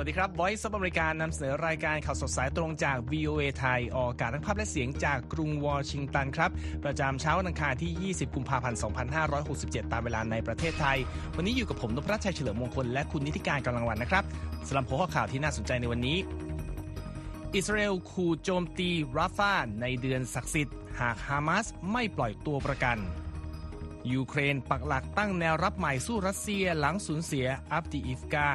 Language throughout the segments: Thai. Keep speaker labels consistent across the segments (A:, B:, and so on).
A: สวัสดีครับ Voice of America นำเสนอรายการข่าวสดสายตรงจาก VOA ไทย ออกอากาศทั้งภาพและเสียงจากกรุงวอชิงตันครับ ประจำเช้าวันอังคารที่ 20 กุมภาพันธ์ 2567 ตามเวลาในประเทศไทย วันนี้อยู่กับผมนพรัชชัยเฉลิมมงคล และคุณนิติการกำลังวันนะครับสำหรับหัวข้อข่าวที่น่าสนใจในวันนี้ อิสราเอลขู่โจมตีราฟาในเดือนศักดิ์สิทธิ์ หากฮามาสไม่ปล่อยตัวประกันยูเครนปักหลักตั้งแนวรับใหม่สู้รัสเซียหลังสูญเสียอัฟดิอิฟกา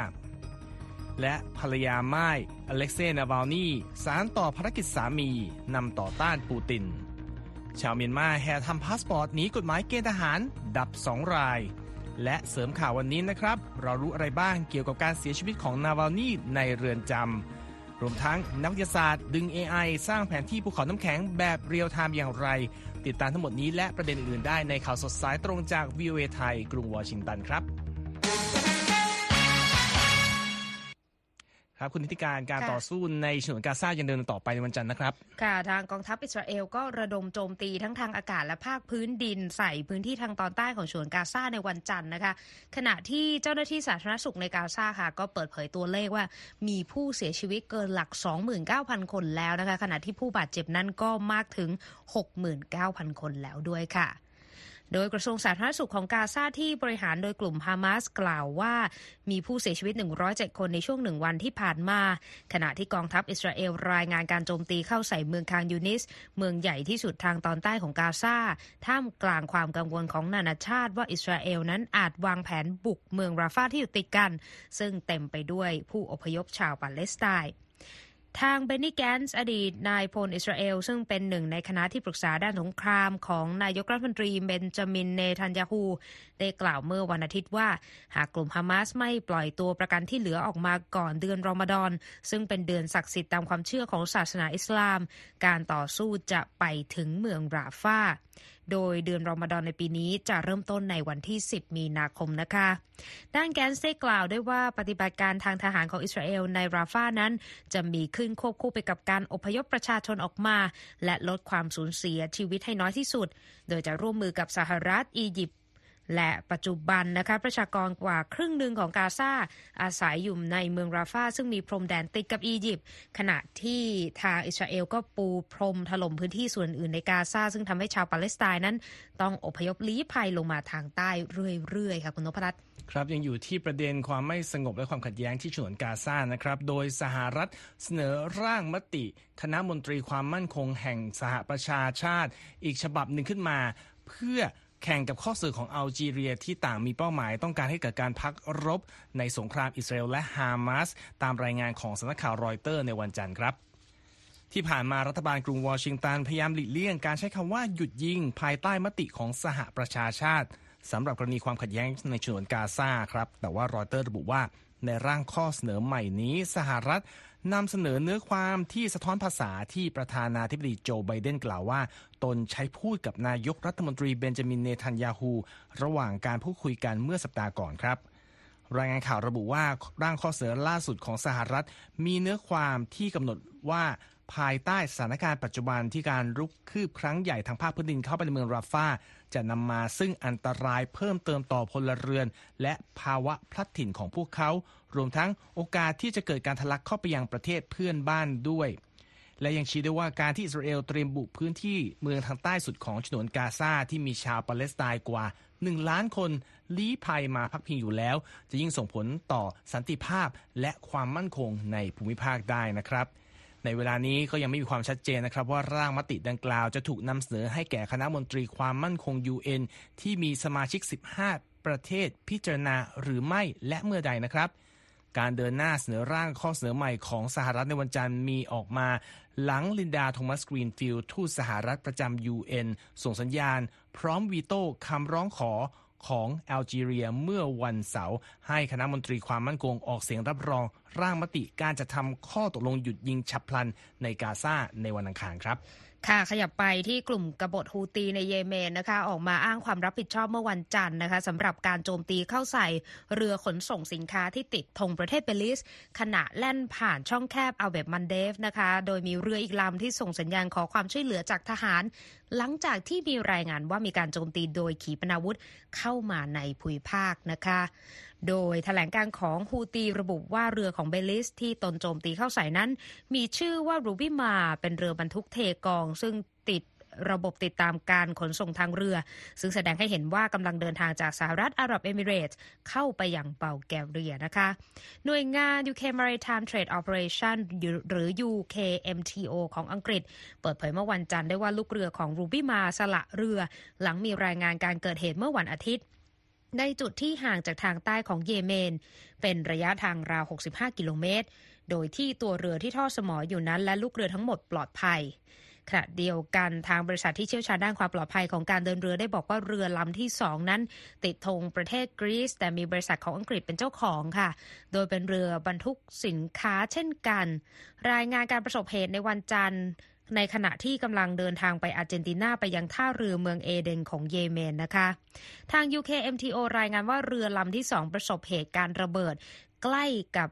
A: และภรรยาม่ายอเล็กเซย์นาวาลนีสานต่อภารกิจสามีนำต่อต้านปูติน ชาวเมียนมาแห่ทำพาสปอร์ตหนีกฎหมายเกณฑ์ทหารดับสองราย และเสริมข่าววันนี้นะครับ เรารู้อะไรบ้างเกี่ยวกับการเสียชีวิตของนาวาลนีในเรือนจำรวมทั้งนักวิทยาศาสตร์ ดึง AI สร้างแผนที่ภูเขาน้ำแข็งแบบ real-time อย่างไร ติดตามทั้งหมดนี้และประเด็นอื่นๆได้ในข่าวสดสายตรงจาก VOA ไทยกรุงวอชิงตันครับ ครับคุณนิติการการ
B: ค่ะ
A: ต่อสู้ในฉนวนกาซายังเดินต่อไปในวันจันทร์นะครับ
B: ค่ะทางกองทัพอิสราเอลก็ระดมโจมตีทั้งทางอากาศและภาคพื้นดิน ใส่พื้นที่ทางตอนใต้ของฉนวนกาซาในวันจันทร์นะคะ ขณะที่เจ้าหน้าที่สาธารณสุขในกาซาค่ะ ก็เปิดเผยตัวเลขว่า มีผู้เสียชีวิตเกินหลัก 29,000 คนแล้วนะคะ ขณะที่ผู้บาดเจ็บนั้นก็มากถึง 69,000 คนแล้วด้วยค่ะ โดยกระทรวงสาธารณสุขของกาซาที่บริหารโดยกลุ่มฮามาสกล่าวว่า มีผู้เสียชีวิต 107 คนในช่วงหนึ่งวันที่ผ่านมา ขณะที่กองทัพอิสราเอลรายงานการโจมตีเข้าใส่เมืองคานยูนิส เมืองใหญ่ที่สุดทางตอนใต้ของกาซาท่ามกลางความกังวลของนานาชาติว่าอิสราเอลนั้นอาจวางแผนบุกเมืองราฟาที่อยู่ติดกัน ซึ่งเต็มไปด้วยผู้อพยพชาวปาเลสไตน์ ทางเบนนี่แกนส์อดีตนายพลอิสราเอล ซึ่งเป็นหนึ่งในคณะที่ปรึกษาด้านสงครามของนายกรัฐมนตรีเบนจามินเนทันยาฮูได้กล่าวเมื่อวันอาทิตย์ว่า หากกลุ่มฮามาสไม่ปล่อยตัวประกันที่เหลือออกมาก่อนเดือนรอมฎอน ซึ่งเป็นเดือนศักดิ์สิทธิ์ตามความเชื่อของศาสนาอิสลาม การต่อสู้จะไปถึงเมืองราฟา โดยเดือนรอมฎอนในปีนี้จะเริ่มต้นในวันที่ 10 มีนาคมนะคะ ด้านแกนส์ได้กล่าวด้วยว่าปฏิบัติการทางทหารของอิสราเอลในราฟานั้น จะมีขึ้นควบคู่ไปกับการอพยพประชาชนออกมา และลดความสูญเสียชีวิตให้น้อยที่สุด โดยจะร่วมมือกับสหรัฐ อียิปต์ และปัจจุบันนะคะประชากรกว่าครึ่งหนึ่งของกาซาอาศัยอยู่ในเมืองราฟาซึ่งมีพรมแดนติดกับอียิปต์ขณะที่ทางอิสราเอลก็ปูพรมถล่มพื้นที่ส่วนอื่นในกาซาซึ่งทำให้ชาวปาเลสไตน์นั้น ต้องอพยพลี้ภัยลงมาทางใต้เรื่อยๆค่ะคุณนพรัตน์
A: ครับยังอยู่ที่ประเด็นความไม่สงบและความขัดแย้งที่ฉนวนกาซานะครับ โดยสหรัฐเสนอร่างมติคณะมนตรีความมั่นคงแห่งสหประชาชาติ อีกฉบับหนึ่งขึ้นมา เพื่อ แข่งกับข้อเสนอของอัลจีเรียที่ต่างมีเป้าหมาย ต้องการให้เกิดการพักรบ ในสงครามอิสราเอลและฮามาสตามรายงานของสำนักข่าวรอยเตอร์ในวันจันทร์ครับที่ผ่านมารัฐบาลกรุงวอชิงตันพยายามหลีกเลี่ยงการใช้คำว่าหยุดยิงภายใต้มติของสหประชาชาติสำหรับกรณีความขัดแย้งในฉนวนกาซาครับ แต่ว่ารอยเตอร์ระบุว่าในร่างข้อเสนอใหม่นี้สหรัฐ นำเสนอเนื้อความที่สะท้อนภาษาที่ประธานาธิบดีโจไบเดนกล่าวว่า ตนใช้พูดกับนายกรัฐมนตรีเบนจามินเนทันยาฮูระหว่างการพูดคุยกันเมื่อสัปดาห์ก่อนครับรายงานข่าวระบุว่าร่างข้อเสนอล่าสุดของสหรัฐ มีเนื้อความที่กำหนดว่า ภายใต้สถานการณ์ปัจจุบันที่การรุกคืบครั้งใหญ่ทางภาคพื้นดินเข้าไปในเมืองราฟาจะนำมาซึ่งอันตรายเพิ่มเติมต่อพลเรือน และภาวะพลัดถิ่นของพวกเขา รวมทั้งโอกาสที่จะเกิดการทะลักเข้าไปยังประเทศเพื่อนบ้านด้วย และยังชี้ด้วยว่าการที่อิสราเอลเตรียมบุกพื้นที่เมืองทางใต้สุดของฉนวนกาซาที่มีชาวปาเลสไตน์กว่า1ล้านคนลี้ภัยมาพักพิงอยู่แล้ว จะยิ่งส่งผลต่อสันติภาพและความมั่นคงในภูมิภาคได้นะครับ ในเวลานี้ก็ยังไม่มีความชัดเจนนะครับว่าร่างมติดังกล่าวจะถูกนำเสนอให้แก่คณะมนตรีความมั่นคง UN ที่มีสมาชิก 15 ประเทศพิจารณาหรือไม่และเมื่อใดนะครับ การเดินหน้าเสนอร่างข้อเสนอใหม่ของสหรัฐในวันจันทร์มีออกมา หลังลินดาโทมัสกรีนฟิลด์ทูตสหรัฐประจำ UN ส่งสัญญาณ พร้อมวีโต้คำร้องขอ ของแอลจีเรียเมื่อวันเสาร์ให้คณะมนตรีความมั่นคงออกเสียงรับรองร่างมติการจะทำข้อตกลงหยุดยิงฉับพลันในกาซาในวันอังคารครับ
B: ค่ะขยับไปที่กลุ่มกบฏฮูตีในเยเมนนะคะออกมาอ้างความรับผิดชอบเมื่อวันจันทร์นะคะสำหรับการโจมตีเข้าใส่เรือขนส่งสินค้าที่ติดธงประเทศเบลิส ขณะแล่นผ่านช่องแคบอัลเบตมันเดฟนะคะ โดยมีเรืออีกลำที่ส่งสัญญาณขอความช่วยเหลือจากทหาร หลังจากที่มีรายงานว่ามีการโจมตีโดยขีปนาวุธเข้ามาในภูมิภาคนะคะ โดยแถลงการณ์ของฮูตีระบุว่าเรือของเบลีซที่ตนโจมตีเข้าใส่นั้น มีชื่อว่ารูบิมาเป็นเรือบรรทุกเทกอง ซึ่งติดระบบติดตามการขนส่งทางเรือ ซึ่งแสดงให้เห็นว่ากำลังเดินทางจากสหรัฐอาหรับเอมิเรตส์เข้าไปยังเบลแกเรียนะคะ หน่วยงาน UK Maritime Trade Operation หรือ UKMTO ของอังกฤษ เปิดเผยเมื่อวันจันทร์ได้ว่าลูกเรือของรูบี้มาสละเรือ หลังมีรายงานการเกิดเหตุเมื่อวันอาทิตย์ ในจุดที่ห่างจากทางใต้ของเยเมน เป็นระยะทางราว 65 กิโลเมตร โดยที่ตัวเรือที่ทอดสมออยู่นั้น และลูกเรือทั้งหมดปลอดภัยขณะเดียวกันทางบริษัทที่เชี่ยวชาญด้านความปลอดภัยของการเดินเรือได้บอกว่าเรือลำที่สองนั้น ติดธงประเทศกรีซแต่มีบริษัทของอังกฤษเป็นเจ้าของค่ะ โดยเป็นเรือบรรทุกสินค้าเช่นกัน รายงานการประสบเหตุในวันจันทร์ ในขณะที่กำลังเดินทางไปอาร์เจนตินาไปยังท่าเรือเมืองเอเดนของเยเมนนะคะ ทาง UKMTO รายงานว่าเรือลำที่สองประสบเหตุการระเบิดใกล้กับ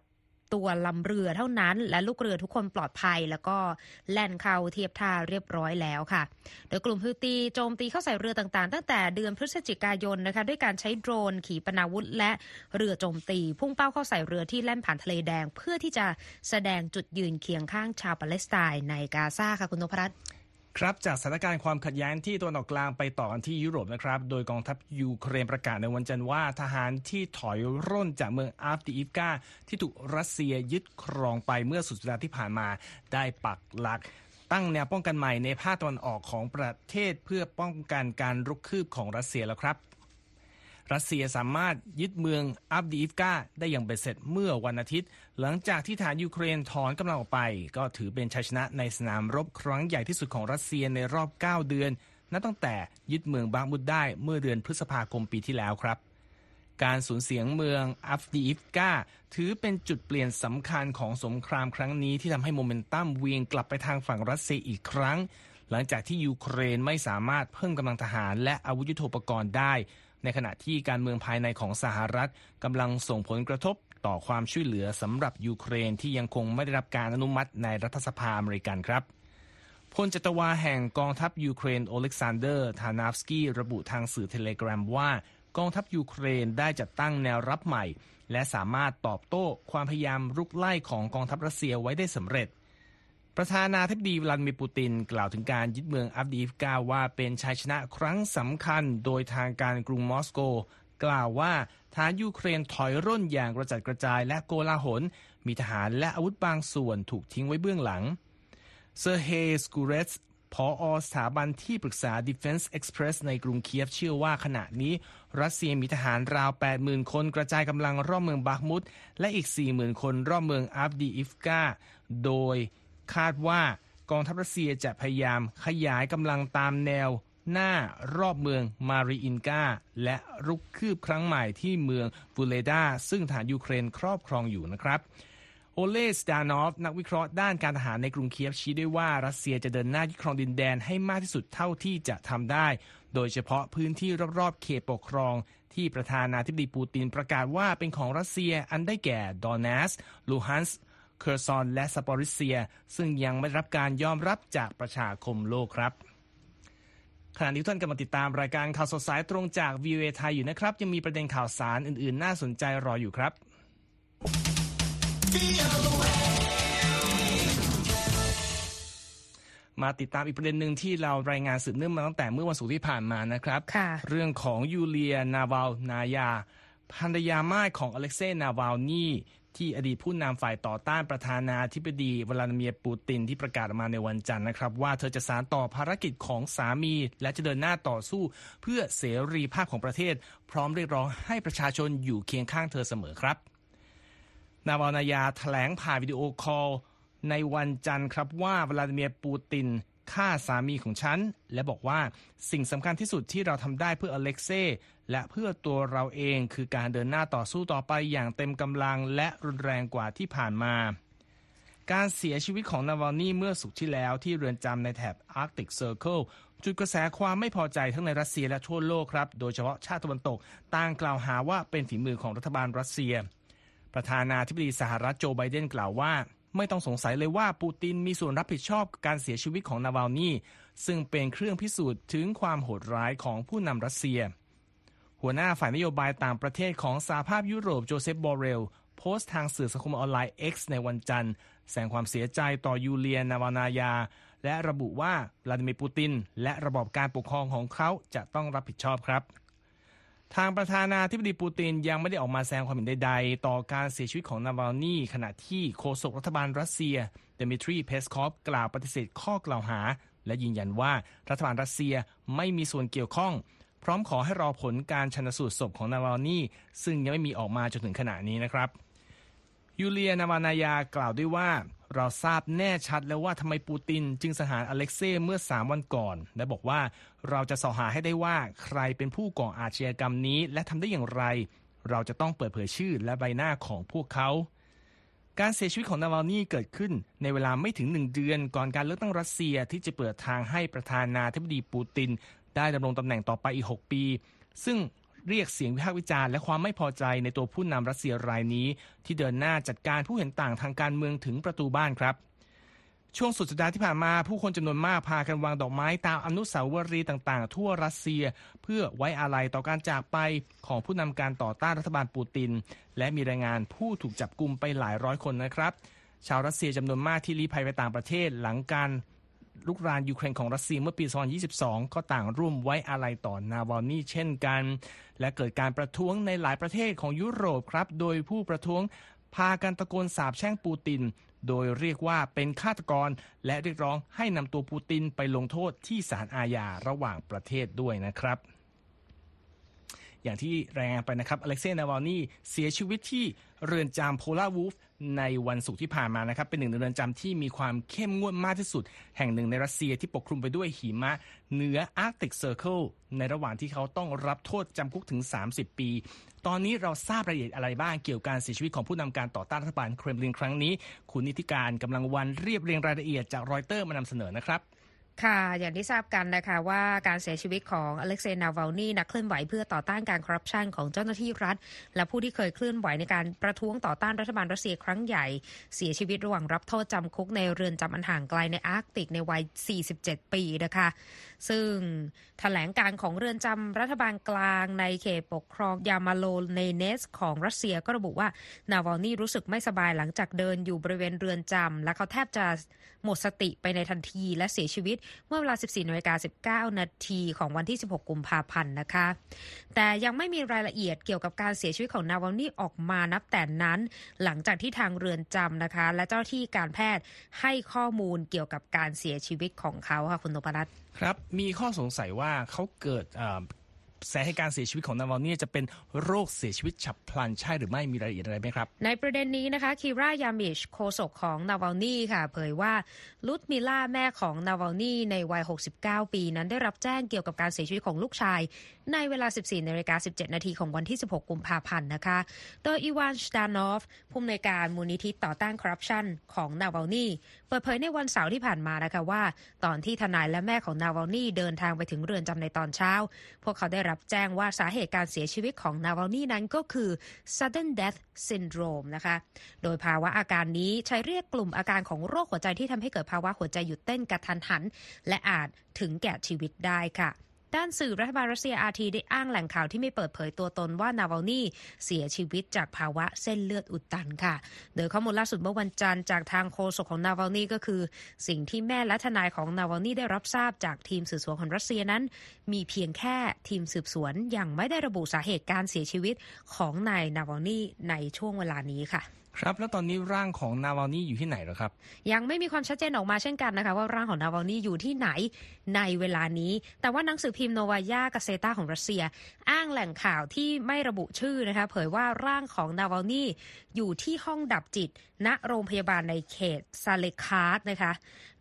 B: ตัวลำเรือเท่านั้น และลูกเรือทุกคนปลอดภัย แล้วก็แล่นเข้าเทียบท่าเรียบร้อยแล้วค่ะ โดยกลุ่มฮูตีโจมตีเข้าใส่เรือต่างๆ ตั้งแต่เดือนพฤศจิกายนนะคะด้วยการใช้โดรนขีปนาวุธ และเรือโจมตี พุ่งเป้าเข้าใส่เรือที่แล่นผ่านทะเลแดง เพื่อที่จะแสดงจุดยืนเคียงข้างชาวปาเลสไตน์ในกาซาค่ะคุณนพรัตน์
A: ครับจากสถานการณ์ความขัดแย้งที่ตะวันออกกลางไปต่อกันที่ยุโรปนะครับ โดยกองทัพยูเครนประกาศในวันจันทร์ว่าทหารที่ถอยร่นจากเมืองอัฟดีอิฟกาที่ถูกรัสเซียยึดครองไปเมื่อสุดสัปดาห์ที่ผ่านมาได้ปักหลักตั้งแนวป้องกันใหม่ในภาคตะวันออกของประเทศเพื่อป้องกันการรุกคืบของรัสเซียแล้วครับ รัสเซียสามารถยึดเมืองอัฟดีอิฟกาได้อย่างเบ็ดเสร็จเมื่อวันอาทิตย์ หลังจากที่ทหารยูเครนถอนกำลังออกไป ก็ถือเป็นชัยชนะในสนามรบครั้งใหญ่ที่สุดของรัสเซียในรอบ 9 เดือนนับตั้งแต่ยึดเมืองบามุดได้เมื่อเดือนพฤษภาคมปีที่แล้วครับ การสูญเสียงเมืองอัฟดีอิฟกาถือเป็นจุดเปลี่ยนสำคัญของสงครามครั้งนี้ที่ทำให้โมเมนตัมเวียงกลับไปทางฝั่งรัสเซียอีกครั้ง หลังจากที่ยูเครนไม่สามารถเพิ่มกำลังทหารและอาวุธยุโทโธปกรณ์ได้ ในขณะที่การเมืองภายในของสหรัฐกำลังส่งผลกระทบต่อความช่วยเหลือสำหรับยูเครนที่ยังคงไม่ได้รับการอนุมัติในรัฐสภาอเมริกันครับพลจัตวาแห่งกองทัพยูเครนโอเล็กซานเดอร์ทาร์นาฟสกี้ระบุทางสื่อเทเลแกรมว่ากองทัพยูเครนได้จัดตั้งแนวรับใหม่ และสามารถตอบโต้ความพยายามรุกไล่ของกองทัพรัสเซียไว้ได้สำเร็จ ประธานาธิบดีวลาดิมีร์ปูติน กล่าวถึงการยึดเมืองอัฟดีอิฟกาว่าเป็นชัยชนะครั้งสำคัญ โดยทางการกรุงมอสโก กล่าวว่าทหารยูเครนถอยร่นอย่างกระจัดกระจายและโกลาหล มีทหารและอาวุธบางส่วนถูกทิ้งไว้เบื้องหลังเซอร์ฮี สกูเรส ผอ.สถาบันที่ปรึกษา Defense Express ในกรุงเคียฟเชื่อว่าขณะนี้ รัสเซียมีทหารราว 80,000 คนกระจายกำลังรอบเมืองบาคมุตและอีก 40,000 คนรอบเมืองอัฟดีอิฟกา โดย คาดว่ากองทัพรัสเซียจะพยายามขยายกำลังตามแนวหน้ารอบเมืองมารีอินกาและรุกคืบครั้งใหม่ที่เมืองวูห์เลดาร์ซึ่งทหารยูเครนครอบครองอยู่นะครับโอเลสดานอฟ นักวิเคราะห์ด้านการทหารในกรุงเคียฟชี้ด้วยว่ารัสเซียจะเดินหน้ายึดครองดินแดนให้มากที่สุดเท่าที่จะทำได้ โดยเฉพาะพื้นที่รอบๆเขตปกครอง ที่ประธานาธิบดีปูตินประกาศว่าเป็นของรัสเซียอันได้แก่โดเนตสก์ ลูฮันสก์ เคอร์ซอนและซาปอริซเซีย ซึ่งยังไม่รับการยอมรับจากประชาคมโลกครับขณะนี้ท่านกำลังติดตามรายการข่าวสดสายตรงจากวีเอไทยอยู่นะครับ ยังมีประเด็นข่าวสารอื่นๆ น่าสนใจรออยู่ครับ มาติดตามอีกประเด็นหนึ่งที่เรารายงานสืบเนื่องมาตั้งแต่เมื่อวันศุกร์ที่ผ่านมานะครับ เรื่องของยูเลียนาวาลนายาภรรยาม่ายของอเล็กเซย์นาวาลนี ที่อดีตผู้นำฝ่ายต่อต้านประธานาธิบดีวลาดิเมียร์ปูตินที่ประกาศออกมาในวันจันทร์นะครับ ว่าเธอจะสานต่อภารกิจของสามี และจะเดินหน้าต่อสู้ เพื่อเสรีภาพของประเทศ พร้อมเรียกร้องให้ประชาชนอยู่เคียงข้างเธอเสมอครับ นาวาลนายาแถลงผ่านวิดีโอคอลในวันจันทร์ครับว่าวลาดิเมียร์ปูติน ฆ่าสามีของฉัน และบอกว่าสิ่งสำคัญที่สุดที่เราทำได้เพื่ออเล็กเซย์และเพื่อตัวเราเองคือการเดินหน้าต่อสู้ต่อไปอย่างเต็มกำลังและรุนแรงกว่าที่ผ่านมา การเสียชีวิตของนาวาลนีเมื่อศุกร์ที่แล้วที่เรือนจำในแถบ Arctic Circle จุดกระแสความไม่พอใจทั้งในรัสเซียและทั่วโลกครับ โดยเฉพาะชาติตะวันตกต่างกล่าวหาว่าเป็นฝีมือของรัฐบาลรัสเซีย ประธานาธิบดีสหรัฐโจไบเดนกล่าวว่า ไม่ต้องสงสัยเลยว่าปูตินมีส่วนรับผิดชอบการเสียชีวิตของนาวาลนีซึ่งเป็นเครื่องพิสูจน์ถึงความโหดร้ายของผู้นำรัสเซีย หัวหน้าฝ่ายนโยบายต่างประเทศของสหภาพยุโรปโจเซฟบอเรลโพสต์ทางสื่อสังคมออนไลน์ X ในวันจันทร์แสดงความเสียใจต่อยูเลียนาวานายา และระบุว่า วลาดิเมียร์ปูติน และระบอบการปกครองของเขาจะต้องรับผิดชอบครับ ทางประธานาธิบดีปูตินยังไม่ได้ออกมาแสดงความเห็นใดๆ ต่อการเสียชีวิตของนาวาลนีขณะที่โฆษกรัฐบาลรัสเซียเดมิทรีเพสคอฟกล่าวปฏิเสธข้อกล่าวหา และยืนยันว่ารัฐบาลรัสเซียไม่มีส่วนเกี่ยวข้อง พร้อมขอให้รอผลการชันสูตรศพของนาวาลนีซึ่งยังไม่มีออกมาจนถึงขณะนี้นะครับ ยูเลียนาวาลนายากล่าวด้วยว่า เราทราบแน่ชัดแล้วว่าทำไมปูติน จึงสังหารอเล็กเซย์เมื่อ 3 วันก่อน และบอกว่าเราจะเสาะหาให้ได้ว่าใครเป็นผู้ก่ออาชญากรรมนี้ และทำได้อย่างไร เราจะต้องเปิดเผยชื่อและใบหน้าของพวกเขาการเสียชีวิตของนาวานีเกิดขึ้นในเวลาไม่ถึงหนึ่งเดือนก่อนการเลือกตั้งรัสเซียที่จะเปิดทางให้ประธานาธิบดีปูติน ได้ดำรงตำแหน่งต่อไปอีก 6 ปี ซึ่ง เรียกเสียงวิพากษ์วิจารณ์และความไม่พอใจในตัวผู้นำรัสเซียรายนี้ ที่เดินหน้าจัดการผู้เห็นต่างทางการเมืองถึงประตูบ้านครับช่วงสุดสัปดาห์ที่ผ่านมาผู้คนจำนวนมากพากันวางดอกไม้ตามอนุสาวรีย์ต่างๆ ทั่วรัสเซีย เพื่อไว้อาลัยต่อการจากไปของผู้นำการต่อต้านรัฐบาลปูติน และมีรายงานผู้ถูกจับกุมไปหลายร้อยคนนะครับ ชาวรัสเซียจำนวนมากที่ลี้ภัยไปต่างประเทศหลังการ ลุกรานยูเครนของรัสเซียเมื่อปี 2022 ก็ต่างร่วมไว้อาลัยต่อนาวาลนี่เช่นกัน และเกิดการประท้วงในหลายประเทศของยุโรปครับ โดยผู้ประท้วงพากันตะโกนสาบแช่งปูติน โดยเรียกว่าเป็นฆาตกร และเรียกร้องให้นำตัวปูตินไปลงโทษที่ศาลอาญาระหว่างประเทศด้วยนะครับอย่างที่รายงานไปนะครับ อเล็กเซย์นาวาลนี่เสียชีวิตที่เรือนจำโพลาร์วูล์ฟ ในวันศุกร์ที่ผ่านมานะครับ เป็นหนึ่งในเรือนจำที่มีความเข้มงวดมากที่สุด แห่งหนึ่งในรัสเซียที่ปกคลุมไปด้วยหิมะเหนือ Arctic Circle ในระหว่างที่เขาต้องรับโทษจำคุกถึง 30 ปี ตอนนี้เราทราบรายละเอียดอะไรบ้างเกี่ยวกับการเสียชีวิตของผู้นำการต่อต้านรัฐบาลเครมลินครั้งนี้ คุณนิธิกาญจน์ กำลังวรรณเรียบเรียงรายละเอียดจากรอยเตอร์มานำเสนอนะครับ
B: ค่ะ อย่างที่ทราบกันนะคะว่าการเสียชีวิตของอเล็กเซย์นาวาลนี่นักเคลื่อนไหวเพื่อต่อต้านการคอร์รัปชันของเจ้าหน้าที่รัฐ และผู้ที่เคยเคลื่อนไหวในการประท้วงต่อต้านรัฐบาลรัสเซียครั้งใหญ่ เสียชีวิตระหว่างรับโทษจำคุกในเรือนจำอันห่างไกลในอาร์กติกในวัย 47 ปีนะคะ ซึ่งแถลงการณ์ของเรือนจำรัฐบาลกลางในเขตปกครองยามาโล-เนเนตส์ ของรัสเซียก็ระบุว่านาวาลนี่รู้สึกไม่สบายหลังจากเดินอยู่บริเวณเรือนจำและเขาแทบจะหมดสติไปในทันทีและเสียชีวิตเมื่อเวลา 14นาฬิกา19 นาทีของวันที่ 16 กุมภาพันธ์นะคะ แต่ยังไม่มีรายละเอียดเกี่ยวกับการเสียชีวิตของนาวาลนีออกมานับแต่นั้น หลังจากที่ทางเรือนจำนะคะ และเจ้าที่การแพทย์ให้ข้อมูลเกี่ยวกับการเสียชีวิตของเขาค่ะคุณนพรัตน์
A: ครับ มีข้อสงสัยว่าเขาเกิด สาเหตุการเสียชีวิตของนาวานีจะเป็นโรคเสียชีวิตฉับพลันใช่หรือไม่มีรายละเอียดอะไรไหมครับ
B: ในประเด็นนี้นะคะคีรายามิชโฆษกของนาวานีค่ะเผยว่าลุดมิล่าแม่ของนาวานีในวัย 69 ปีนั้นได้รับแจ้งเกี่ยวกับการเสียชีวิตของลูกชาย ในเวลา 14นาฬิกา17 นาทีของวันที่ 16 กุมภาพันธ์นะคะ โดยอีวานสตานอฟผู้อำนวยการมูลนิธิต่อต้านคอร์รัปชันของนาวานีเปิดเผยในวันเสาร์ที่ผ่านมานะคะว่า ตอนที่ทนายและแม่ของนาวานีเดินทางไปถึงเรือนจำในตอนเช้า พวกเขาได้รับแจ้งว่าสาเหตุการเสียชีวิตของนาวาลนี่นั้นก็คือ sudden death syndrome นะคะ โดยภาวะอาการนี้ใช้เรียกกลุ่มอาการของโรคหัวใจที่ทำให้เกิดภาวะหัวใจหยุดเต้นกระทันหัน และอาจถึงแก่ชีวิตได้ค่ะ ด้านสื่อรัฐบาลรัสเซียอาทีได้อ้างแหล่งข่าวที่ไม่เปิดเผยตัวตนว่านาวาลนี่เสียชีวิตจากภาวะเส้นเลือดอุดตันค่ะ โดยข้อมูลล่าสุดเมื่อวันจันทร์จากทางโฆษกของนาวาลนี่ก็คือ สิ่งที่แม่และทนายของนาวาลนี่ได้รับทราบจากทีมสืบสวนของรัสเซียนั้น มีเพียงแค่ทีมสืบสวนยังไม่ได้ระบุสาเหตุการเสียชีวิตของนายนาวาลนี่ในช่วงเวลานี้ค่ะ
A: ครับแล้วตอนนี้ร่างของนาวานีอยู่ที่ไหนหรอครับ
B: ยังไม่มีความชัดเจนออกมาเช่นกันนะคะ ว่าร่างของนาวาลนีอยู่ที่ไหนในเวลานี้ แต่ว่าหนังสือพิมพ์โนวายากาเซตาของรัสเซีย อ้างแหล่งข่าวที่ไม่ระบุชื่อนะคะเผยว่าร่างของนาวาลนีอยู่ที่ห้องดับจิต ณโรงพยาบาลในเขตซาเลคาร์ดนะคะ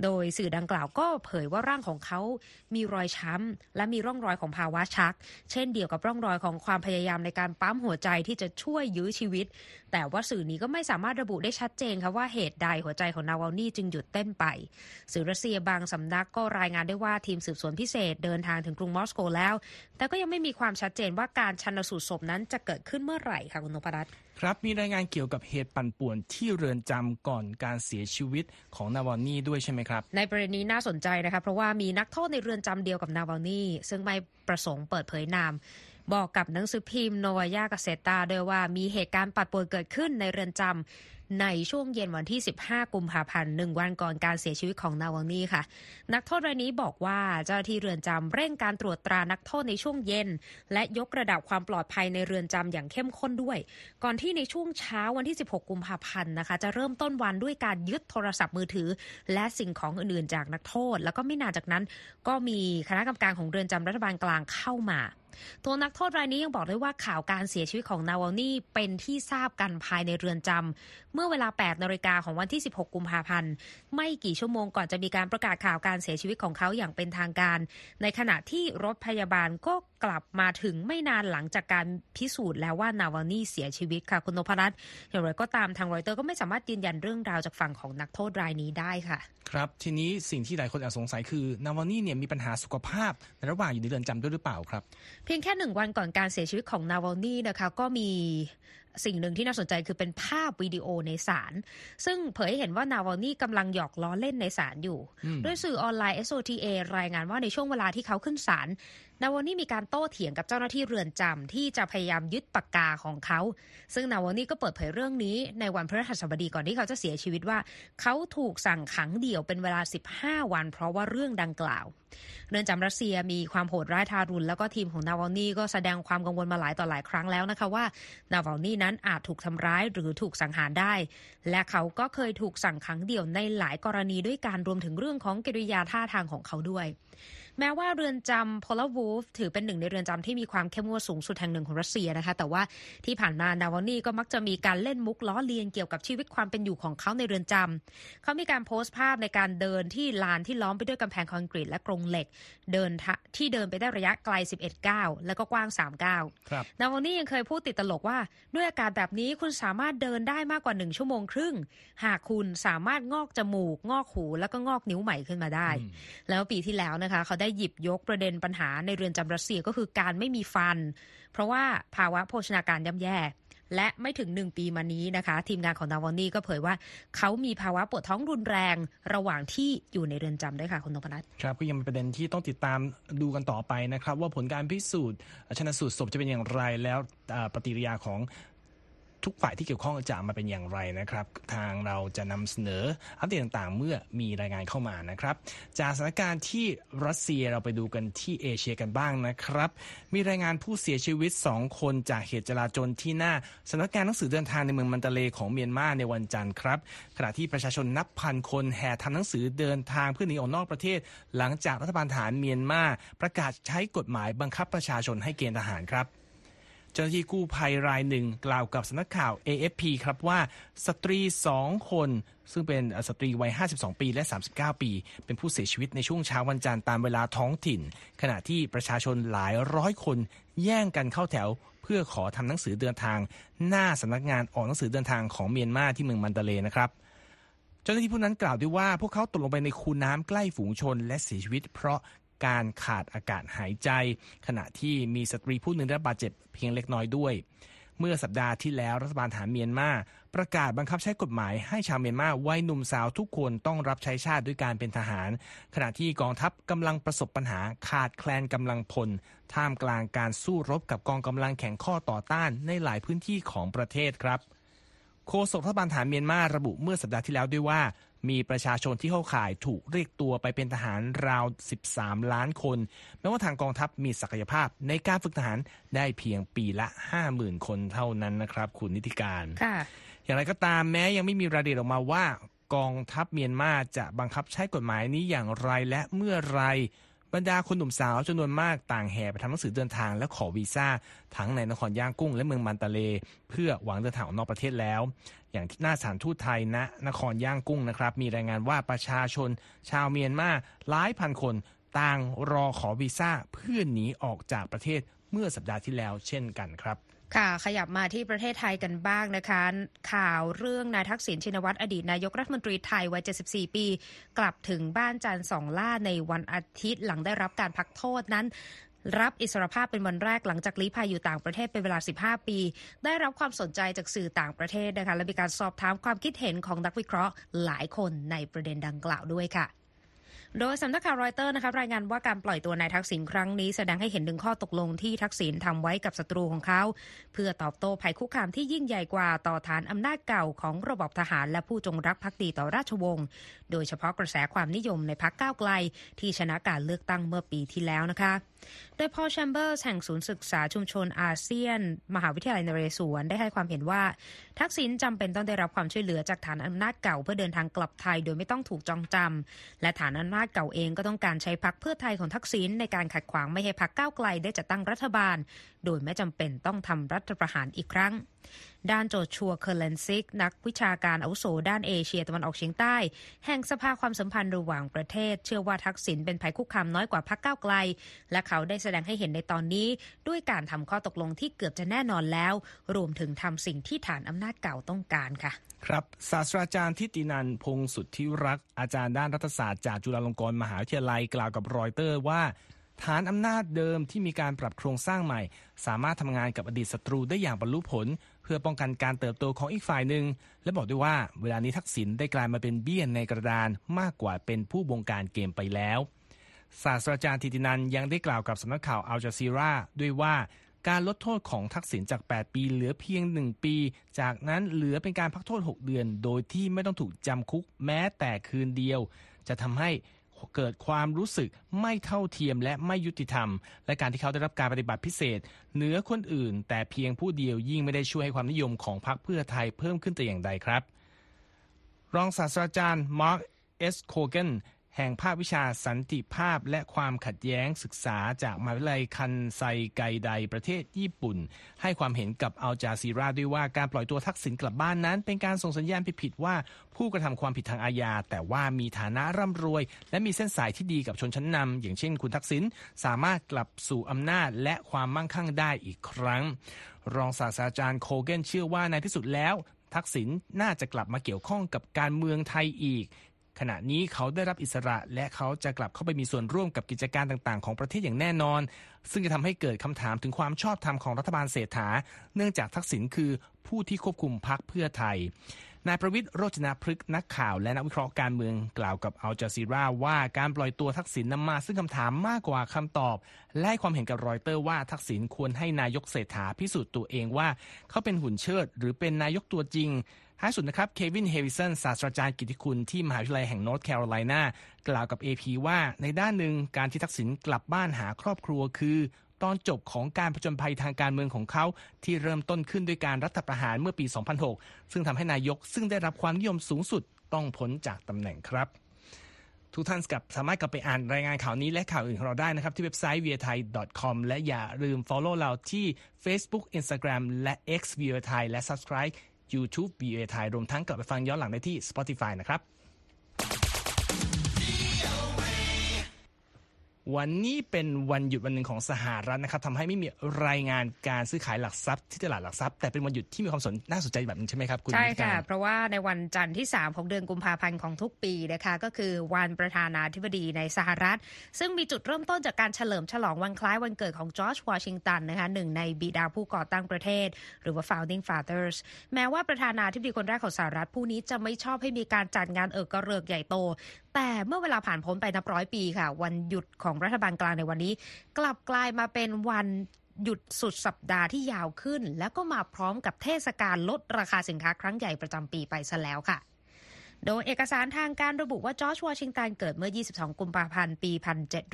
B: โดยสื่อดังกล่าวก็เผยว่าร่างของเขามีรอยช้ำและมีร่องรอยของภาวะชัก เช่นเดียวกับร่องรอยของความพยายามในการปั๊มหัวใจที่จะช่วยยื้อชีวิต แต่ว่าสื่อนี้ก็ไม่สามารถระบุได้ชัดเจนค่ะว่าเหตุใดหัวใจของนาวาลนีจึงหยุดเต้นไป สื่อรัสเซียบางสำนักก็รายงานได้ว่าทีมสืบสวนพิเศษเดินทางถึงกรุงมอสโกแล้ว แต่ก็ยังไม่มีความชัดเจนว่าการชันสูตรศพนั้นจะเกิดขึ้นเมื่อไหร่ค่ะคุณนพรัตน์
A: ครับมีรายงานเกี่ยวกับเหตุปั่นป่วนที่เรือนจำก่อนการเสียชีวิตของนาวาลนีด้วยใช่ไหมครับ
B: ในประเด็นนี้น่าสนใจนะคะเพราะว่ามีนักโทษในเรือนจำเดียวกับนาวาลนีซึ่งไม่ประสงค์เปิดเผยนาม บอกกับหนังสือพิมพ์โนวายากาเซตาโดยว่ามีเหตุการณ์ปัดป่วนเกิดขึ้นในเรือนจำในช่วงเย็นวันที่ 15 กุมภาพันธ์หนึ่งวันก่อนการเสียชีวิตของนาวานีค่ะ นักโทษรายนี้บอกว่าเจ้าหน้าที่เรือนจำเร่งการตรวจตรานักโทษในช่วงเย็น และยกระดับความปลอดภัยในเรือนจำอย่างเข้มข้นด้วย ก่อนที่ในช่วงเช้าวันที่ 16 กุมภาพันธ์นะคะ จะเริ่มต้นวันด้วยการยึดโทรศัพท์มือถือ และสิ่งของอื่นๆ จากนักโทษ แล้วก็ไม่นานจากนั้น ก็มีคณะกรรมการของเรือนจำรัฐบาลกลางเข้ามา ตัวนักโทษรายนี้ยังบอกด้วยว่าข่าวการเสียชีวิตของนาวานี่เป็นที่ทราบกันภายในเรือนจำเมื่อเวลา 8นาฬิกาของวันที่ 16 กุมภาพันธ์ ไม่กี่ชั่วโมงก่อนจะมีการประกาศข่าวการเสียชีวิตของเขาอย่างเป็นทางการ ในขณะที่รถพยาบาลก็ กลับมาถึงไม่นานหลังจากการพิสูจน์แล้วว่านาวานี่เสียชีวิตค่ะ คุณนพรัตน์อย่างไรก็ตามทางรอยเตอร์ก็ไม่สามารถยืนยันเรื่องราวจากฝั่งของนักโทษรายนี้ได้ค่ะ
A: ครับ ทีนี้สิ่งที่หลายคนอาจสงสัยคือนาวานี่เนี่ยมีปัญหาสุขภาพในระหว่างอยู่ในเรือนจำด้วยหรือเปล่าครับ
B: เพียงแค่หนึ่งวันก่อนการเสียชีวิตของนาวานี่นะคะก็มีสิ่งหนึ่งที่น่าสนใจคือเป็นภาพวิดีโอในศาลซึ่งเผยให้เห็นว่านาวานี่กำลังหยอกล้อเล่นในศาลอยู่ ด้วยสื่อออนไลน์ SOTA รายงานว่าในช่วงเวลาที่เขาขึ้นศาล นาวานี่มีการโต้เถียงกับเจ้าหน้าที่เรือนจำที่จะพยายามยึดปากกาของเขา ซึ่งนาวานี่ก็เปิดเผยเรื่องนี้ในวันพฤหัสบดีก่อนที่เขาจะเสียชีวิตว่า เขาถูกสั่งขังเดี่ยวเป็นเวลา 15 วัน เพราะว่าเรื่องดังกล่าว เรือนจำรัสเซียมีความโหดร้ายทารุณแล้วก็ทีมของนาวานี่ก็แสดงความกังวลมาหลายต่อหลายครั้งแล้วนะคะว่านาวานี่นั้นอาจถูกทำร้ายหรือถูกสังหารได้ และเขาก็เคยถูกสั่งขังเดี่ยวในหลายกรณีด้วยการรวมถึงเรื่องของกิริยาท่าทางของเขาด้วย แม้ว่าเรือนจำพอลวูฟถือเป็นหนึ่งในเรือนจำที่มีความเข้มงวดสูงสุดแห่งหนึ่งของรัสเซียนะคะ แต่ว่าที่ผ่านมานาวานี่ก็มักจะมีการเล่นมุกล้อเลียนเกี่ยวกับชีวิตความเป็นอยู่ของเขาในเรือนจำเขามีการโพสต์ภาพในการเดินที่ลานที่ล้อมไปด้วยกำแพงคอนกรีตและกรงเหล็ก เดินที่เดินไปได้ระยะไกล 11ก้าวแล้วก็กว้าง3ก้าวนาวานี่ยังเคยพูดติดตลกว่าด้วยอากาศแบบนี้คุณสามารถเดินได้มากกว่า1ชั่วโมงครึ่ง หากคุณสามารถงอกจมูก งอกหูแล้วก็งอกนิ้วใหม่ขึ้นมาได้ แล้วปีที่แล้วนะคะ เขาได้หยิบยกประเด็นปัญหาในเรือนจำรัสเซียก็คือการไม่มีฟัน เพราะว่าภาวะโภชนาการย่ำแย่และไม่ถึงหนึ่งปีมานี้นะคะ ทีมงานของนาวานี่ก็เผยว่า เขามีภาวะปวดท้องรุนแรงระหว่างที่อยู่ในเรือนจำด้วยค่ะ คุณนพนัท
A: ครับ ก็ยังเป็นประเด็นที่ต้องติดตามดูกันต่อไปนะครับ ว่าผลการพิสูจน์ชนะสูตรศพจะเป็นอย่างไรแล้วปฏิกิริยาของ ทุกฝ่ายที่เกี่ยวข้องจะมาเป็นอย่างไรนะครับ ทางเราจะนำเสนออัปเดตต่างๆ เมื่อมีรายงานเข้ามานะครับ จากสถานการณ์ที่รัสเซียเราไปดูกันที่เอเชียกันบ้างนะครับ มีรายงานผู้เสียชีวิต 2 คนจากเหตุจลาจลที่หน้าสำนักงานหนังสือเดินทางในเมืองมันตาเลของเมียนมาในวันจันทร์ครับ ขณะที่ประชาชนนับพันคนแห่ทำหนังสือเดินทางเพื่อหนีออกนอกประเทศ หลังจากรัฐบาลฐานเมียนมาประกาศใช้กฎหมายบังคับประชาชนให้เกณฑ์ทหารครับ เจ้าหน้าที่กู้ภัยรายหนึ่งกล่าวกับสำนักข่าว AFP ครับว่าสตรีสองคน ซึ่งเป็นสตรีวัย 52 ปีและ 39 ปี เป็นผู้เสียชีวิตในช่วงเช้าวันจันทร์ตามเวลาท้องถิ่น ขณะที่ประชาชนหลายร้อยคนแย่งกันเข้าแถวเพื่อขอทำหนังสือเดินทาง หน้าสำนักงานออกหนังสือเดินทางของเมียนมาที่เมืองมันตาเลนะครับเจ้าหน้าที่ผู้นั้นกล่าวด้วยว่าพวกเขาตกลงไปในคูน้ำใกล้ฝูงชนและเสียชีวิตเพราะ การขาดอากาศหายใจ ขณะที่มีสตรีผู้หนึ่งได้บบาดเจ็บเพียงเล็กน้อยด้วย เมื่อสัปดาห์ที่แล้วรัฐบาลฐานเมียนมาประกาศบังคับใช้กฎหมายให้ชาวเมียนมาวัยหนุ่มสาวทุกคนต้องรับใช้ชาติด้วยการเป็นทหาร ขณะที่กองทัพกำลังประสบปัญหาขาดแคลนกำลังพล ท่ามกลางการสู้รบกับกองกำลังแข่งข้อต่อต้านในหลายพื้นที่ของประเทศครับโฆษกรัฐบาลฐานเมียนมาระบุเมื่อสัปดาห์ที่แล้วด้วยว่า มีประชาชนที่เข้าข่ายถูกเรียกตัวไปเป็นทหารราว 13 ล้านคน แม้ว่าทางกองทัพมีศักยภาพในการฝึกทหารได้เพียงปีละ 50,000 คนเท่านั้นนะครับ คุณนิติการอย่างไรก็ตามแม้ยังไม่มีรายละเอียดออกมาว่ากองทัพเมียนมาจะบังคับใช้กฎหมายนี้อย่างไรและเมื่อไร บรรดาคนหนุ่มสาวจำนวนมากต่างแห่ไปทำหนังสือเดินทางและขอวีซ่า ทั้งในนครย่างกุ้งและเมืองมันตะเล เพื่อหวังเดินทางออกนอกประเทศแล้ว อย่างที่หน้าสถานทูตไทยณนครย่างกุ้งนะครับ มีรายงานว่าประชาชน ชาวเมียนมาหลายพันคนต่างรอขอวีซ่าเพื่อหนีออกจากประเทศเมื่อสัปดาห์ที่แล้วเช่นกันครับ
B: ค่ะขยับมาที่ประเทศไทยกันบ้างนะคะ ข่าวเรื่องนายทักษิณชินวัตรอดีตนายกรัฐมนตรีไทยวัย 74 ปี กลับถึงบ้านจันทร์สองล่าในวันอาทิตย์หลังได้รับการพักโทษนั้น รับอิสรภาพเป็นวันแรกหลังจากลี้ภัยอยู่ต่างประเทศเป็นเวลา 15 ปี ได้รับความสนใจจากสื่อต่างประเทศนะคะและมีการสอบถามความคิดเห็นของนักวิเคราะห์หลายคนในประเด็นดังกล่าวด้วยค่ะ โดยสำนักข่าวรอยเตอร์นะคะรายงานว่าการปล่อยตัวนายทักษิณครั้งนี้แสดงให้เห็นถึงข้อตกลงที่ทักษิณทำไว้กับศัตรูของเขา เพื่อตอบโต้ภัยคุกคามที่ยิ่งใหญ่กว่าต่อฐานอำนาจเก่าของระบอบทหารและผู้จงรักภักดีต่อราชวงศ์โดยเฉพาะกระแสความนิยมในพรรคก้าวไกล ที่ชนะการเลือกตั้งเมื่อปีที่แล้วนะคะ โดยพอลแชมเบอร์สแห่งศูนย์ศึกษาชุมชนอาเซียน มหาวิทยาลัยนเรศวรได้ให้ความเห็นว่า ทักษิณจำเป็นต้องได้รับความช่วยเหลือจากฐานอำนาจเก่าเพื่อเดินทางกลับไทย โดยไม่ต้องถูกจองจำและฐานอำนาจเก่าเองก็ต้องการใช้พักเพื่อไทยของทักษิณในการขัดขวางไม่ให้พักก้าวไกลได้จัดตั้งรัฐบาล โดยไม่จำเป็นต้องทำรัฐประหารอีกครั้งด้านโจชัวเคอร์เลนซิก นักวิชาการอาวุโสด้านเอเชียตะวันออกเฉียงใต้ แห่งสภาความสัมพันธ์ระหว่างประเทศ เชื่อว่าทักษิณเป็นภัยคุกคามน้อยกว่าพักก้าวไกล และเขาได้แสดงให้เห็นในตอนนี้ ด้วยการทำข้อตกลงที่เกือบจะแน่นอนแล้ว รวมถึงทำสิ่งที่ฐานอำนาจเก่าต้องการค่ะ
A: ครับศาสตราจารย์ทิตินันพงสุทธิรักษ์อาจารย์ด้านรัฐศาสตร์จากจุฬาลงกรณ์มหาวิทยาลัยกล่าวกับรอยเตอร์ว่าฐานอำนาจเดิมที่มีการปรับโครงสร้างใหม่ สามารถทำงานกับอดีตศัตรูได้อย่างบรรลุผล พื่อป้องกันการเติบโตของอีกฝ่ายหนึ่ง และบอกด้วยว่าเวลานี้ทักษิณได้กลายมาเป็นเบี้ยนในกระดานมากกว่าเป็นผู้บงการเกมไปแล้ว ศาสตราจารย์ทิตินันยังได้กล่าวกับสำนักข่าวอัลจาซีราด้วยว่าการลดโทษของทักษิณจาก 8 ปีเหลือเพียง 1 ปี จากนั้นเหลือเป็นการพักโทษ 6 เดือน โดยที่ไม่ต้องถูกจำคุกแม้แต่คืนเดียว จะทำให้ เกิดความรู้สึกไม่เท่าเทียมและไม่ยุติธรรม และการที่เขาได้รับการปฏิบัติพิเศษ เหนือคนอื่น แต่เพียงผู้เดียวยิ่งไม่ได้ช่วยให้ความนิยมของพรรคเพื่อไทยเพิ่มขึ้นแต่อย่างใดครับ รองศาสตราจารย์มาร์คเอสโคเกน แห่งภาควิชาสันติภาพและความขัดแย้งศึกษาจากมหาวิทยาลัยคันไซไกไดประเทศญี่ปุ่น ให้ความเห็นกับอัลจาซีราด้วยว่าการปล่อยตัวทักษิณกลับบ้านนั้น เป็นการส่งสัญญาณผิดๆว่า ผู้กระทำความผิดทางอาญา แต่ว่ามีฐานะร่ำรวย และมีเส้นสายที่ดีกับชนชั้นนำอย่างเช่นคุณทักษิณสามารถกลับสู่อำนาจและความมั่งคั่งได้อีกครั้ง รองศาสตราจารย์โคเกนเชื่อว่าในที่สุดแล้วทักษิณน่าจะกลับมาเกี่ยวข้องกับการเมืองไทยอีก ขณะนี้เขาได้รับอิสระและเขาจะกลับเข้าไปมีส่วนร่วมกับกิจการต่างๆ ของประเทศอย่างแน่นอน ซึ่งจะทำให้เกิดคำถามถึงความชอบธรรมของรัฐบาลเศรษฐา เนื่องจากทักษิณคือผู้ที่ควบคุมพรรคเพื่อไทย นายประวิทย์โรจนพฤกษ์นักข่าวและนักวิเคราะห์การเมืองกล่าวกับอัลจาซีราว่าการปล่อยตัวทักษิณนำมาซึ่งคำถามมากกว่าคำตอบ และให้ความเห็นกับรอยเตอร์ว่าทักษิณควรให้นายกเศรษฐาพิสูจน์ตัวเองว่า เขาเป็นหุ่นเชิด หรือเป็นนายกตัวจริงท้ายสุดนะครับเควินฮิววิสันศาสตราจารย์กิตติคุณที่มหาวิทยาลัยแห่งนอร์ทแคโรไลนากล่าวกับ AP ว่าในด้านหนึ่งการที่ทักษิณกลับบ้านหาครอบครัวคือ ตอนจบของการผจญภัยทางการเมืองของเขาที่เริ่มต้นขึ้นด้วยการรัฐประหารเมื่อปี 2006 ซึ่งทำให้นายกซึ่งได้รับความนิยมสูงสุดต้องพ้นจากตำแหน่งครับทุกท่านก็สามารถกลับไปอ่านรายงานข่าวนี้และข่าวอื่นของเราได้นะครับ ที่เว็บไซต์ v i a t h a i com และอย่าลืม follow เราที่ Facebook Instagram และ X v i a t h a i และ subscribe YouTube v i a t h a i รวมทั้งกลับไปฟังย้อนหลังได้ที่ Spotify นะครับ วันนี้เป็นวันหยุดวันหนึ่งของสหรัฐนะครับทำให้ไม่มีรายงานการซื้อขายหลักทรัพย์ที่ตลาดหลักทรัพย์แต่เป็นวันหยุดที่มีความสนน่าสนใจแบบนึงใช่ไหมครับคุณ
B: ใช่
A: วิ
B: ค่ะ
A: การ
B: เพราะว่าในวันจันทร์ที่ 3 ของเดือนกุมภาพันธ์ของทุกปีนะคะก็คือวันประธานาธิบดีในสหรัฐ ซึ่งมีจุดเริ่มต้นจากการเฉลิมฉลองวันคล้ายวันเกิดของจอร์จวอชิงตันนะคะหนึ่งในบิดาผู้ก่อตั้งประเทศ หรือว่า founding fathers แม้ว่าประธานาธิบดีคนแรกของสหรัฐผู้นี้จะไม่ชอบให้มีการจัดงานเอิกกระเริกใหญ่โตแต่เมื่อเวลาผ่านพ้นไปนับร้อยปีค่ะ วันหยุดของรัฐบาลกลางในวันนี้ กลับกลายมาเป็นวันหยุดสุดสัปดาห์ที่ยาวขึ้น แล้วก็มาพร้อมกับเทศกาลลดราคาสินค้าครั้งใหญ่ประจำปีไปซะแล้วค่ะ โดยเอกสารทางการระบุว่าจอร์จวอชิงตันเกิดเมื่อ 22 กุมภาพันธ์ ปี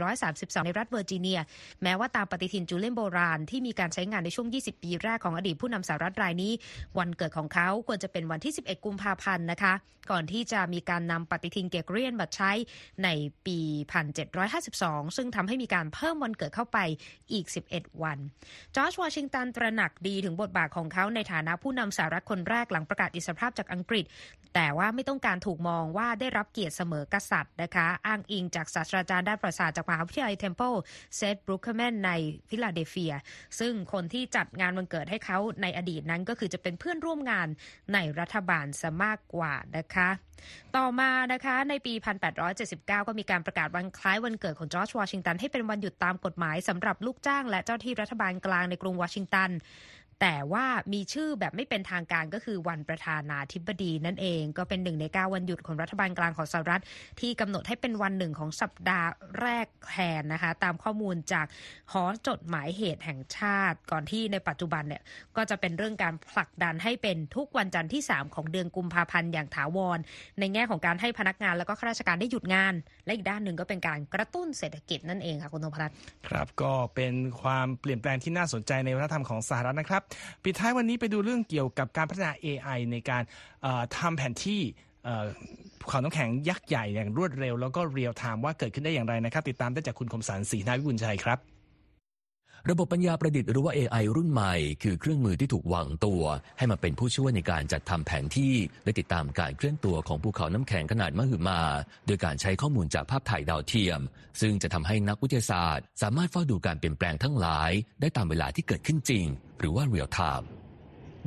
B: 1732 ในรัฐเวอร์จิเนีย แม้ว่าตามปฏิทินจูเลียนโบราณที่มีการใช้งานในช่วง 20 ปีแรกของอดีตผู้นำสหรัฐรายนี้ วันเกิดของเขาควรจะเป็นวันที่ 11 กุมภาพันธ์นะคะ ก่อนที่จะมีการนำปฏิทินเกรกอเรียนมาใช้ในปี 1752 ซึ่งทำให้มีการเพิ่มวันเกิดเข้าไปอีก 11 วัน จอร์จวอชิงตันตระหนักดีถึงบทบาทของเขาในฐานะผู้นำสหรัฐคนแรกหลังประกาศอิสรภาพจากอังกฤษแต่ว่าไม่ต้องการถูกมองว่าได้รับเกียรติเสมอกษัตริย์นะคะ อ้างอิงจากศาสตราจารย์ด้านประวัติศาสตร์จากมหาวิทยาลัยเทมเพิลเซธบรูคแมนในฟิลาเดลเฟีย ซึ่งคนที่จัดงานวันเกิดให้เขาในอดีตนั้นก็คือจะเป็นเพื่อนร่วมงานในรัฐบาลซะมากกว่านะคะ ต่อมานะคะในปี 1879 ก็มีการประกาศวันคล้ายวันเกิดของจอร์จวอชิงตันให้เป็นวันหยุดตามกฎหมายสำหรับลูกจ้างและเจ้าหน้าที่รัฐบาลกลางในกรุงวอชิงตัน แต่ว่ามีชื่อแบบไม่เป็นทางการก็คือวันประธานาธิบดีนั่นเอง ก็เป็นหนึ่งในเก้าวันหยุดของรัฐบาลกลางของสหรัฐ ที่กำหนดให้เป็นวันหนึ่งของสัปดาห์แรกแทนนะคะ ตามข้อมูลจากหอจดหมายเหตุแห่งชาติ ก่อนที่ในปัจจุบันเนี่ยก็จะเป็นเรื่องการผลักดันให้เป็นทุกวันจันทร์ที่ 3 ของเดือนกุมภาพันธ์อย่างถาวร ในแง่ของการให้พนักงานแล้วก็ข้าราชการได้หยุดงาน และอีกด้านหนึ่งก็เป็นการกระตุ้นเศรษฐกิจนั่นเองค่ะคุณธงพรัตน์
A: ครับก็เป็นความเปลี่ยนแปลงที่น่าสนใจในวัฒนธรรมของสหรัฐนะครับปิดท้ายวันนี้ไปดูเรื่องเกี่ยวกับการพัฒนา AI ในการทำแผนที่เอ่อภูเขาน้ำแข็งยักษ์ใหญ่อย่างรวดเร็ว แล้วก็เรียลไทม์ว่าเกิดขึ้นได้อย่างไรนะครับ ติดตามได้จากคุณคมสันศรีนาวิบุญชัยครับ
C: ระบบปัญญาประดิษฐ์หรือว่า AI รุ่นใหม่ คือเครื่องมือที่ถูกวางตัว ให้มาเป็นผู้ช่วยในการจัดทำแผนที่ และติดตามการเคลื่อนตัวของภูเขาน้ำแข็งขนาดมหึมา โดยการใช้ข้อมูลจากภาพถ่ายดาวเทียม ซึ่งจะทำให้นักวิทยาศาสตร์ สามารถเฝ้าดูการเปลี่ยนแปลงทั้งหลาย ได้ตามเวลาที่เกิดขึ้นจริง หรือว่า real time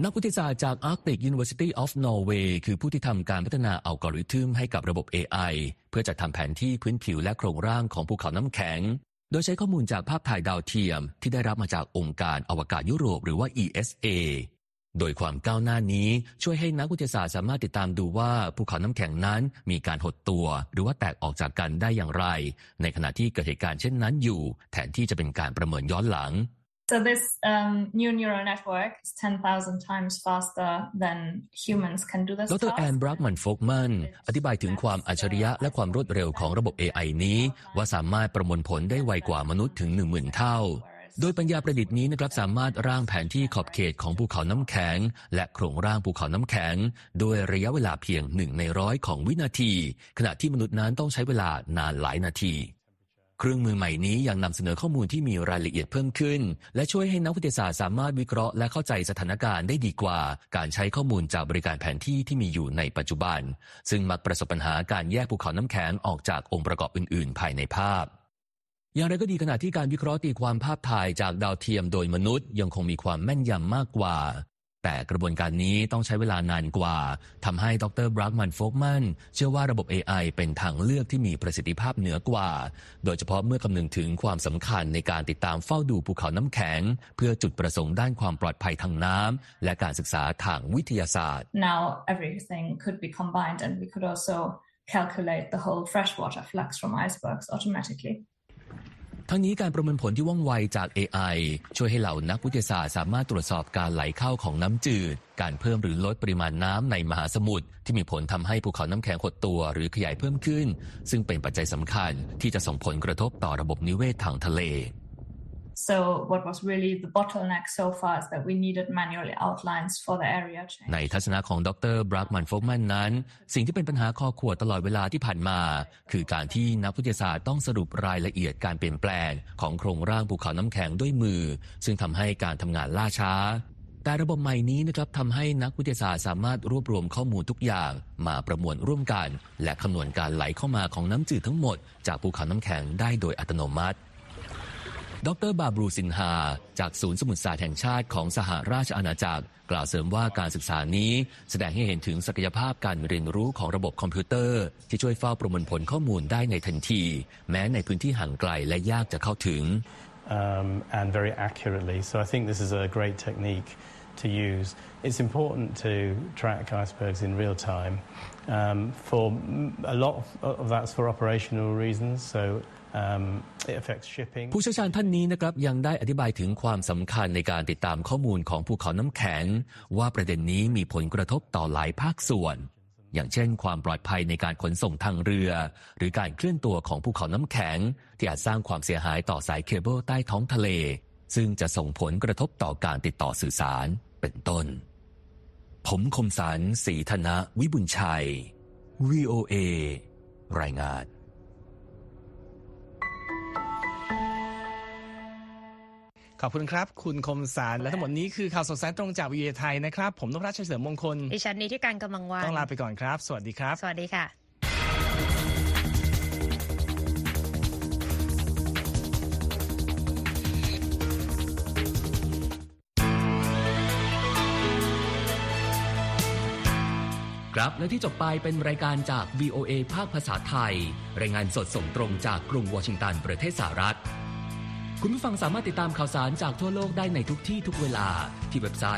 C: นักวิทยาศาสตร์จาก Arctic University of Norway คือผู้ที่ทำการพัฒนาอัลกอริทึมให้กับระบบ AI เพื่อจัดทำแผนที่พื้นผิวและโครงร่างของภูเขาน้ำแข็ง โดยใช้ข้อมูลจากภาพถ่ายดาวเทียมที่ได้รับมาจากองค์การอวกาศยุโรปหรือว่า ESA โดยความก้าวหน้านี้ช่วยให้นักวิทยาศาสตร์สามารถติดตามดูว่าภูเขาน้ำแข็งนั้นมีการหดตัว หรือว่าแตกออกจากกันได้อย่างไร ในขณะที่เกิดเหตุการณ์เช่นนั้นอยู่ แทนที่จะเป็นการประเมินย้อนหลัง
D: So this um, new neural network is 10,000 times faster than humans can do this
C: ดร
D: task.
C: แอนบรักมันโฟกมันอธิบายถึงความอัจฉริยะและความรวดเร็วของระบบ AI นี้ ว่าสามารถประมวลผลได้ไวกว่ามนุษย์ถึง 10,000 เท่า โดยปัญญาประดิษฐ์นี้นะครับสามารถร่างแผนที่ขอบเขตของภูเขาน้ำแข็ง และโครงร่างภูเขาน้ำแข็งโดยระยะเวลาเพียงหนึ่งในร้อยของวินาที ขณะที่มนุษย์นั้นต้องใช้เวลานานหลายนาที เครื่องมือใหม่นี้ยังนำเสนอข้อมูลที่มีรายละเอียดเพิ่มขึ้น และช่วยให้นักวิทยาศาสตร์สามารถวิเคราะห์และเข้าใจสถานการณ์ได้ดีกว่า การใช้ข้อมูลจากบริการแผนที่ที่มีอยู่ในปัจจุบัน ซึ่งมักประสบปัญหาการแยกภูเขาน้ำแข็งออกจากองค์ประกอบอื่น ๆ ภายในภาพอย่างไรก็ดีขณะที่การวิเคราะห์ตีความภาพถ่ายจากดาวเทียมโดยมนุษย์ ยังคงมีความแม่นยำมากกว่า แต่กระบวนการนี้ต้องใช้เวลานานกว่าทำให้ดรบรักมันโฟกมันเชื่อว่าระบบ AI เป็นทางเลือกที่มีประสิทธิภาพเหนือกว่า โดยเฉพาะเมื่อคำนึงถึงความสำคัญในการติดตามเฝ้าดูภูเขาน้ำแข็ง เพื่อจุดประสงค์ด้านความปลอดภัยทางน้ำและการศึกษาทางวิทยาศาสตร์
D: Now everything could be combined and we could also calculate the whole freshwater flux from icebergs automatically.
C: ทั้งนี้การประเมินผลที่ว่องไวจาก AI ช่วยให้เหล่านักวิทยาศาสตร์สามารถตรวจสอบการไหลเข้าของน้ำจืด การเพิ่มหรือลดปริมาณน้ำในมหาสมุทรที่มีผลทำให้ภูเขาน้ำแข็งหดตัวหรือขยายเพิ่มขึ้น ซึ่งเป็นปัจจัยสำคัญที่จะส่งผลกระทบต่อระบบนิเวศทางทะเล
D: what was really the bottleneck so far is that we needed manual outlines for the area change.
C: ในทัศนะของดรบรักมันโฟกแมนนั้น สิ่งที่เป็นปัญหาคอขวดตลอดเวลาที่ผ่านมา คือการที่นักวิทยาศาสตร์ต้องสรุปรายละเอียดการเปลี่ยนแปลง ของโครงร่างภูเขาน้ำแข็งด้วยมือ ซึ่งทำให้การทำงานล่าช้า แต่ระบบใหม่นี้นะครับทำให้นักวิทยาศาสตร์สามารถรวบรวมข้อมูลทุกอย่างมาประมวลร่วมกัน และคำนวณการไหลเข้ามาของน้ำจืดทั้งหมด จากภูเขาน้ำแข็งได้โดยอัตโนมัติ ดรบาบรูสินฮา จากศูนย์สมุทรศาสตร์แห่งชาติของสหราชอาณาจักร กล่าวเสริมว่าการศึกษานี้แสดงให้เห็นถึงศักยภาพการเรียนรู้ของระบบคอมพิวเตอร์ ที่ช่วยเฝ้าประมวลผลข้อมูลได้ในทันที แม้ในพื้นที่ห่างไกลและยากจะเข้าถึง
E: um, and very accurately. So I think this is a great technique to use. It's important to track icebergs in real time. Um, for a lot of that's for operational reasons. So
C: ผู้เชี่ยวชาญท่านนี้นะครับยังได้อธิบายถึงความสำคัญในการติดตามข้อมูลของภูเขาน้ำแข็ง ว่าประเด็นนี้มีผลกระทบต่อหลายภาคส่วน อย่างเช่น ความปลอดภัยในการขนส่งทางเรือ หรือการเคลื่อนตัวของภูเขาน้ำแข็ง ที่อาจสร้างความเสียหายต่อสายเคเบิลใต้ท้องทะเล ซึ่งจะส่งผลกระทบต่อการติดต่อสื่อสารเป็นต้น ผมคมสารสีธนะวิบุญชัย VOA รายงาน
A: ขอบคุณครับ คุณคมสารและทั้งหมดนี้คือข่าวสดสายตรงจากวีเอไทยนะครับ ผมนพรัชชัยเสริมมงคล
B: ดิฉันนี้ที่การกำลังวัน
A: ต้องลาไปก่อนครับ สวัสดีครับ
B: สวัสดีค่ะ
C: ครับและที่จบไปเป็นรายการจาก VOA ภาคภาษาไทย รายงานสดส่งตรงจากกรุงวอชิงตันประเทศสหรัฐ คุณผู้ฟังสามารถติดตามข่าวสารจากทั่วโลกได้ในทุกที่ทุกเวลาที่เว็บไซต์